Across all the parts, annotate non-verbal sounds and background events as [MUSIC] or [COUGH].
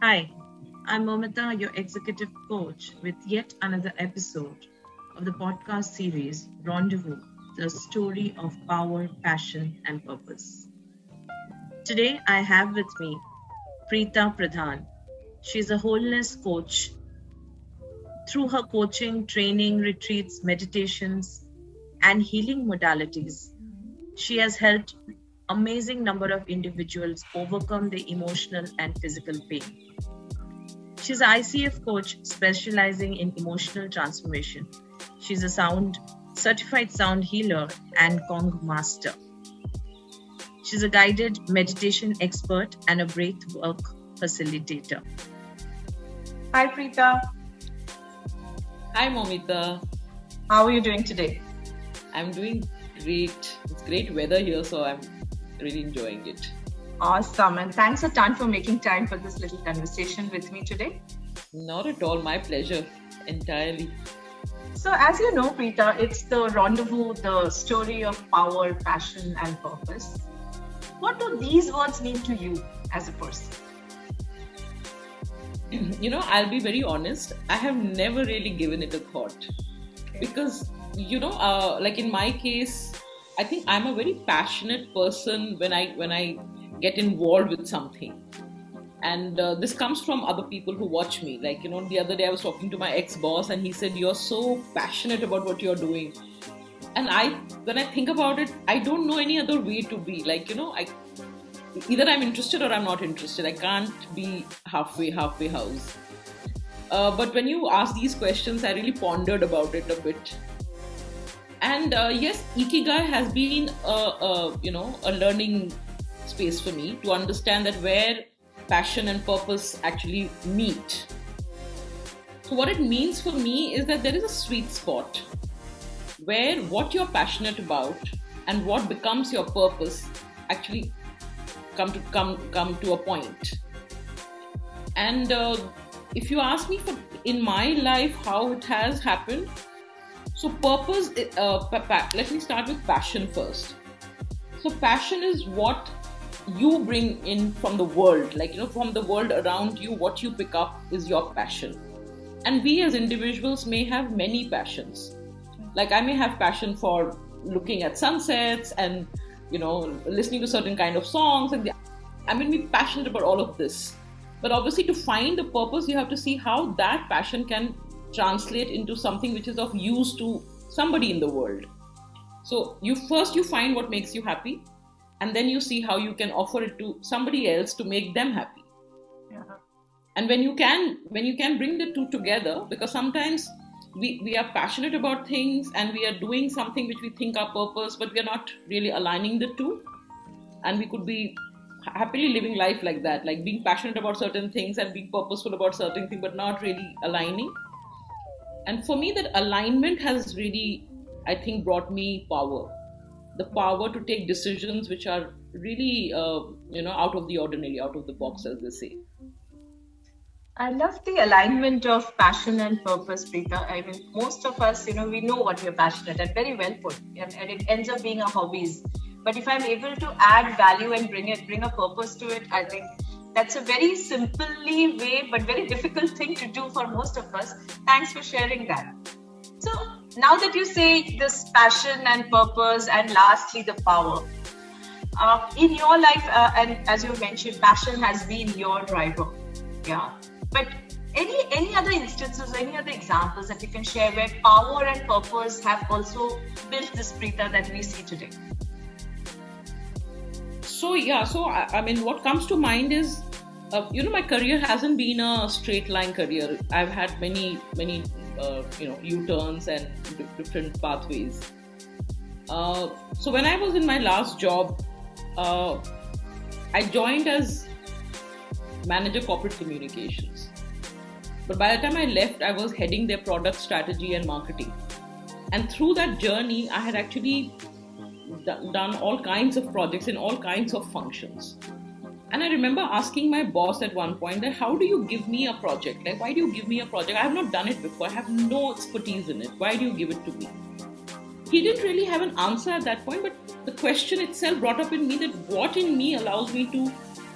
Hi, I'm Momita, your executive coach, with yet another episode of the podcast series Rendezvous the story of power, passion, and purpose. Today, I have with me Preeta Pradhan. She's a wholeness coach. Through her coaching, training, retreats, meditations, and healing modalities, she has helped amazing number of individuals overcome the emotional and physical pain. She's an ICF coach specializing in emotional transformation. She's a sound certified sound healer and gong master. She's a guided meditation expert and a breathwork facilitator. Hi Preeta. Hi Momita. How are you doing today? I'm doing great. It's great weather here, so I'm really enjoying it. Awesome. And thanks a ton for making time for this little conversation with me today. Not at all. My pleasure. Entirely. So, as you know, Preeta, it's the rendezvous, the story of power, passion, and purpose. What do these words mean to you as a person? [CLEARS THROAT] You know, I'll be very honest. I have never really given it a thought okay. because, you know, uh, like in my case, I think I'm a very passionate person when I when I get involved with something. And uh, this comes from other people who watch me. Like, you know, the other day I was talking to my ex boss and he said, You're so passionate about what you're doing. And I, when I think about it, I don't know any other way to be. Like, you know, I either I'm interested or I'm not interested. I can't be halfway, halfway house. Uh, but when you ask these questions, I really pondered about it a bit and uh, yes ikigai has been a, a, you know a learning space for me to understand that where passion and purpose actually meet. So what it means for me is that there is a sweet spot where what you're passionate about and what becomes your purpose actually come to come come to a point. And uh, if you ask me for in my life how it has happened so, purpose, uh, let me start with passion first. So, passion is what you bring in from the world, like, you know, from the world around you, what you pick up is your passion. And we as individuals may have many passions. Like, I may have passion for looking at sunsets and, you know, listening to certain kind of songs. And I mean, be passionate about all of this. But obviously, to find the purpose, you have to see how that passion can translate into something which is of use to somebody in the world. So you first you find what makes you happy and then you see how you can offer it to somebody else to make them happy. Yeah. and when you can when you can bring the two together because sometimes we, we are passionate about things and we are doing something which we think our purpose but we are not really aligning the two. And we could be happily living life like that like being passionate about certain things and being purposeful about certain things but not really aligning and for me, that alignment has really, I think, brought me power. The power to take decisions which are really, uh, you know, out of the ordinary, out of the box, as they say. I love the alignment of passion and purpose, Preeta. I mean, most of us, you know, we know what we're passionate and very well put, and, and it ends up being our hobbies. But if I'm able to add value and bring it, bring a purpose to it, I think that's a very simply way, but very difficult thing to do for most of us. Thanks for sharing that. So, now that you say this passion and purpose, and lastly, the power, uh, in your life, uh, and as you mentioned, passion has been your driver. Yeah. But any any other instances, any other examples that you can share where power and purpose have also built this Preeta that we see today? so yeah so I, I, mean what comes to mind is uh, you know my career hasn't been a straight line career. I've had many many uh, you know u-turns and different pathways. Uh, so when i was in my last job uh, i joined as manager corporate communications. But by the time i left i was heading their product strategy and marketing. And through that journey i had actually done all kinds of projects in all kinds of functions. And I remember asking my boss at one point that how do you give me a project? Like, why do you give me a project? I have not done it before. I have no expertise in it. Why do you give it to me? He didn't really have an answer at that point, but the question itself brought up in me that what in me allows me to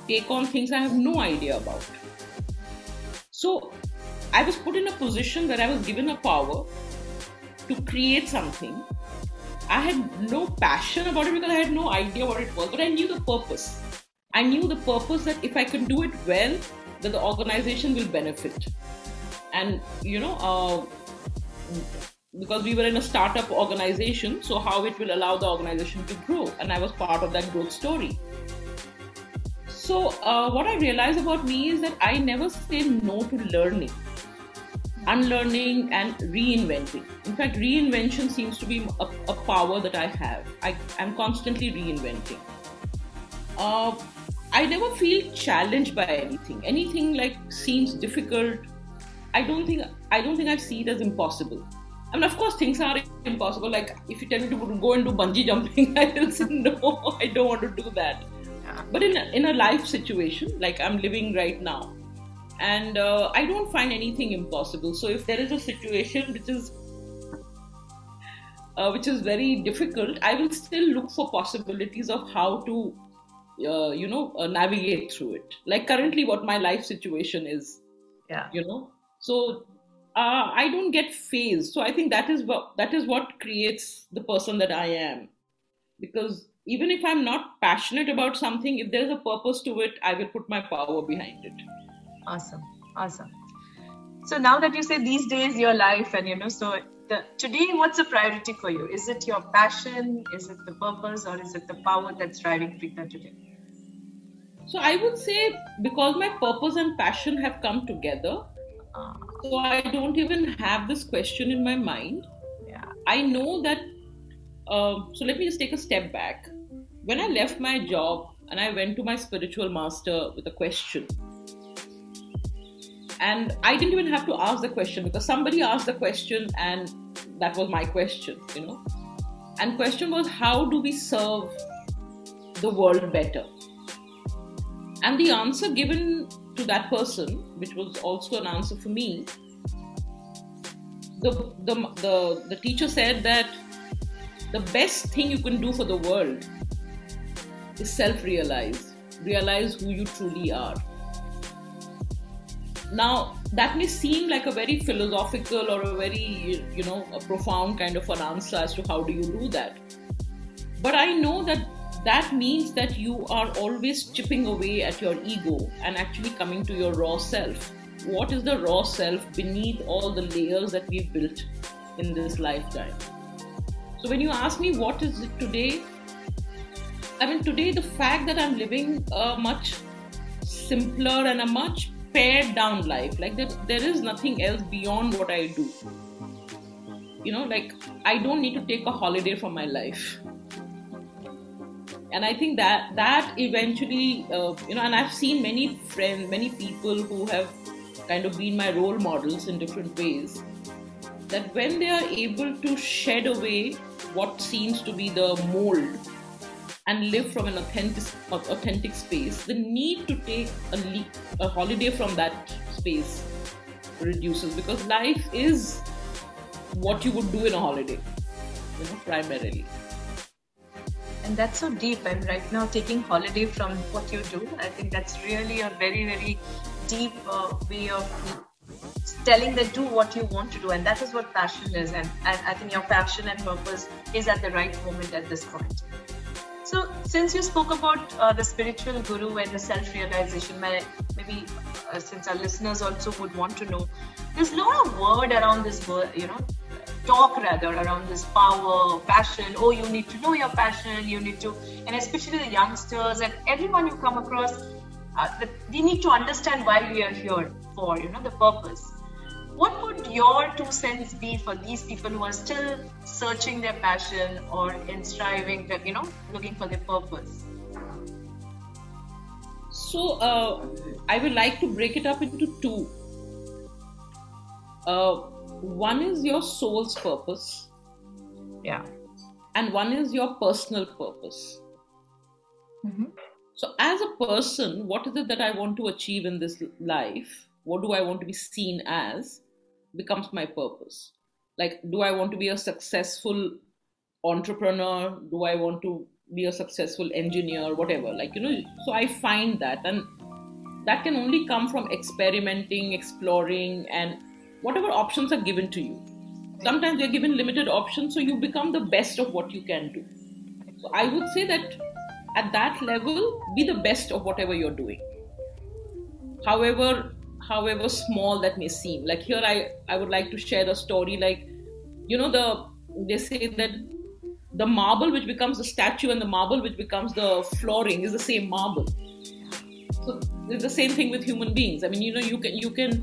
take on things I have no idea about. So I was put in a position where I was given a power to create something. I had no passion about it because I had no idea what it was, but I knew the purpose. I knew the purpose that if I can do it well, that the organization will benefit. And you know, uh, because we were in a startup organization, so how it will allow the organization to grow, and I was part of that growth story. So, uh, what I realized about me is that I never say no to learning, unlearning, and reinventing. In fact, reinvention seems to be a, a power that I have. I am constantly reinventing. Uh, I never feel challenged by anything. Anything like seems difficult. I don't think I don't think I see it as impossible. I mean, of course, things are impossible. Like if you tell me to go and do bungee jumping, [LAUGHS] I will say no. I don't want to do that. But in a, in a life situation like I'm living right now, and uh, I don't find anything impossible. So if there is a situation which is uh, which is very difficult, I will still look for possibilities of how to, uh, you know, uh, navigate through it. Like currently, what my life situation is. Yeah. You know, so uh, I don't get phased. So I think that is what that is what creates the person that I am, because even if I'm not passionate about something, if there's a purpose to it, I will put my power behind it. Awesome, awesome. So now that you say these days your life, and you know, so the, today, what's the priority for you? Is it your passion? Is it the purpose, or is it the power that's driving Preeta today? So I would say because my purpose and passion have come together, uh, so I don't even have this question in my mind. Yeah. I know that. Uh, so let me just take a step back. When I left my job and I went to my spiritual master with a question, and I didn't even have to ask the question because somebody asked the question and that was my question, you know. And question was how do we serve the world better? And the answer given to that person, which was also an answer for me, the, the, the, the teacher said that the best thing you can do for the world is self realize, realize who you truly are. Now, that may seem like a very philosophical or a very, you know, a profound kind of an answer as to how do you do that. But I know that that means that you are always chipping away at your ego and actually coming to your raw self. What is the raw self beneath all the layers that we've built in this lifetime? So, when you ask me what is it today, I mean, today the fact that I'm living a much simpler and a much pared down life. Like that there is nothing else beyond what i do. You know like i don't need to take a holiday from my life. And i think that that eventually uh, you know and i've seen many friends many people who have kind of been my role models in different ways that when they are able to shed away what seems to be the mold and live from an authentic authentic space. The need to take a, leap, a holiday from that space reduces because life is what you would do in a holiday you know primarily. And that's so deep. And right now taking holiday from what you do i think that's really a very very deep uh, way of telling that do what you want to do. And that is what passion is. And, and i think your passion and purpose is at the right moment at this point so, since you spoke about uh, the spiritual guru and the self realization, maybe uh, since our listeners also would want to know, there's a lot of word around this word, you know, talk rather around this power, passion. Oh, you need to know your passion, you need to, and especially the youngsters and everyone you come across, uh, they need to understand why we are here for, you know, the purpose what would your two cents be for these people who are still searching their passion or in striving to, you know, looking for their purpose? So, uh, I would like to break it up into two. Uh, one is your soul's purpose. Yeah. And one is your personal purpose. Mm-hmm. So, as a person, what is it that I want to achieve in this life? what do I want to be seen as becomes my purpose. Like, do I want to be a successful entrepreneur? Do I want to be a successful engineer? Whatever. Like, you know, so I find that. And that can only come from experimenting, exploring, and whatever options are given to you. Sometimes you're given limited options, so you become the best of what you can do. So I would say that at that level, be the best of whatever you're doing. However, however small that may seem. Like here, I I would like to share a story. Like, you know, the they say that the marble which becomes the statue and the marble which becomes the flooring is the same marble so it's the same thing with human beings i mean you know you can you can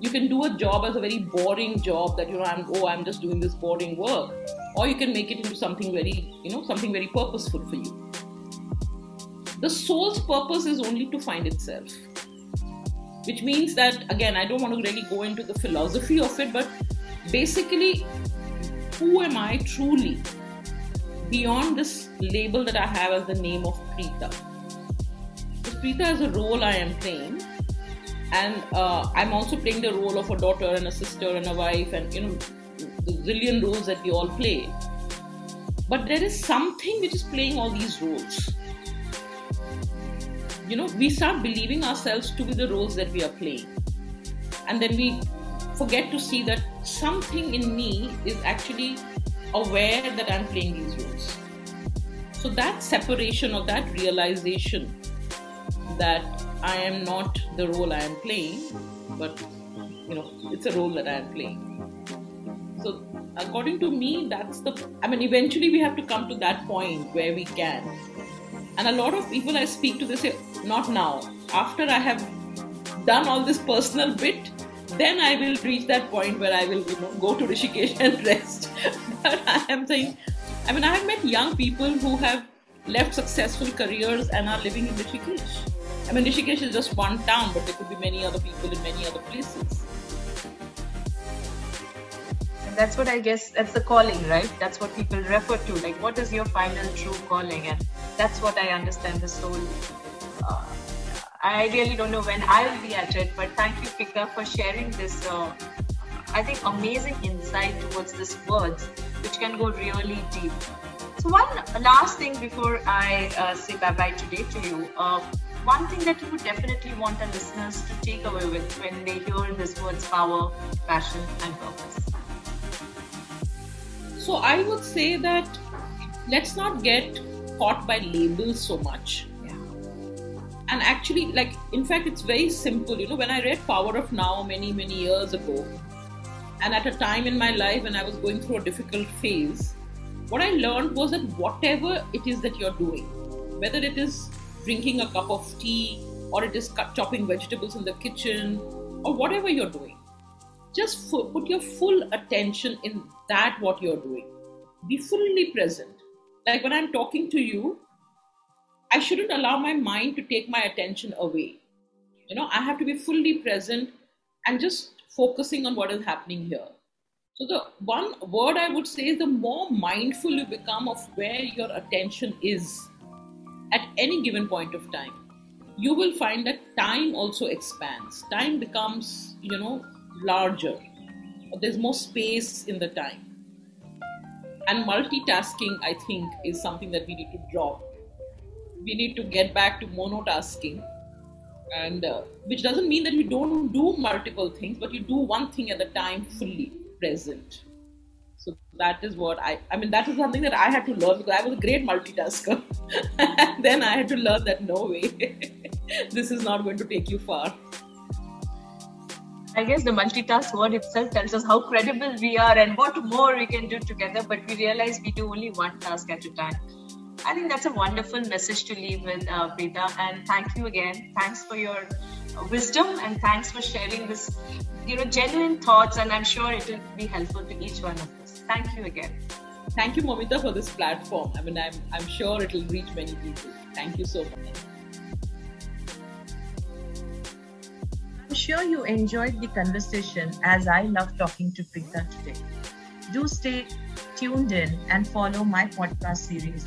you can do a job as a very boring job that you know i'm oh i'm just doing this boring work or you can make it into something very you know something very purposeful for you the soul's purpose is only to find itself which means that again i don't want to really go into the philosophy of it but basically who am i truly beyond this label that I have as the name of Preeta. So Preeta is a role I am playing, and uh, I'm also playing the role of a daughter and a sister and a wife, and you know, the zillion roles that we all play. But there is something which is playing all these roles. You know, we start believing ourselves to be the roles that we are playing, and then we forget to see that something in me is actually aware that I'm playing these roles. So that separation or that realization that I am not the role I am playing, but you know, it's a role that I am playing. So according to me, that's the I mean, eventually we have to come to that point where we can. And a lot of people I speak to, they say, not now. After I have done all this personal bit, then I will reach that point where I will, you know, go to Rishikesh and [LAUGHS] rest. but I am saying, I mean, I have met young people who have left successful careers and are living in Rishikesh. I mean, Rishikesh is just one town, but there could be many other people in many other places. That's what I guess, that's the calling, right? That's what people refer to. Like, what is your final true calling? And that's what I understand the soul uh, I really don't know when I will be at it, but thank you, Preeta, for sharing this. Uh, I think amazing insight towards this words, which can go really deep. So one last thing before I uh, say bye bye today to you. Uh, one thing that you would definitely want our listeners to take away with when they hear this words power, passion, and purpose. So I would say that let's not get caught by labels so much Yeah. and actually like in fact it's very simple you know when i read power of now many many years ago and at a time in my life when i was going through a difficult phase what i learned was that whatever it is that you're doing whether it is drinking a cup of tea or it is cut, chopping vegetables in the kitchen or whatever you're doing just put your full attention in that what you're doing be fully present like when i'm talking to you I shouldn't allow my mind to take my attention away. You know, I have to be fully present and just focusing on what is happening here. So, the one word I would say is the more mindful you become of where your attention is at any given point of time, you will find that time also expands. Time becomes, you know, larger. There's more space in the time. And multitasking, I think, is something that we need to drop we need to get back to monotasking and uh, which doesn't mean that you don't do multiple things but you do one thing at a time fully present so that is what i i mean that is something that i had to learn because i was a great multitasker [LAUGHS] and then i had to learn that no way [LAUGHS] this is not going to take you far I guess the multitask word itself tells us how credible we are and what more we can do together, but we realize we do only one task at a time. I think that's a wonderful message to leave with, uh, Preeta. And thank you again. Thanks for your wisdom and thanks for sharing this, you know, genuine thoughts. And I'm sure it will be helpful to each one of us. Thank you again. Thank you, Momita, for this platform. I mean, I'm, I'm sure it will reach many people. Thank you so much. Sure you enjoyed the conversation as I love talking to Preeta today. Do stay tuned in and follow my podcast series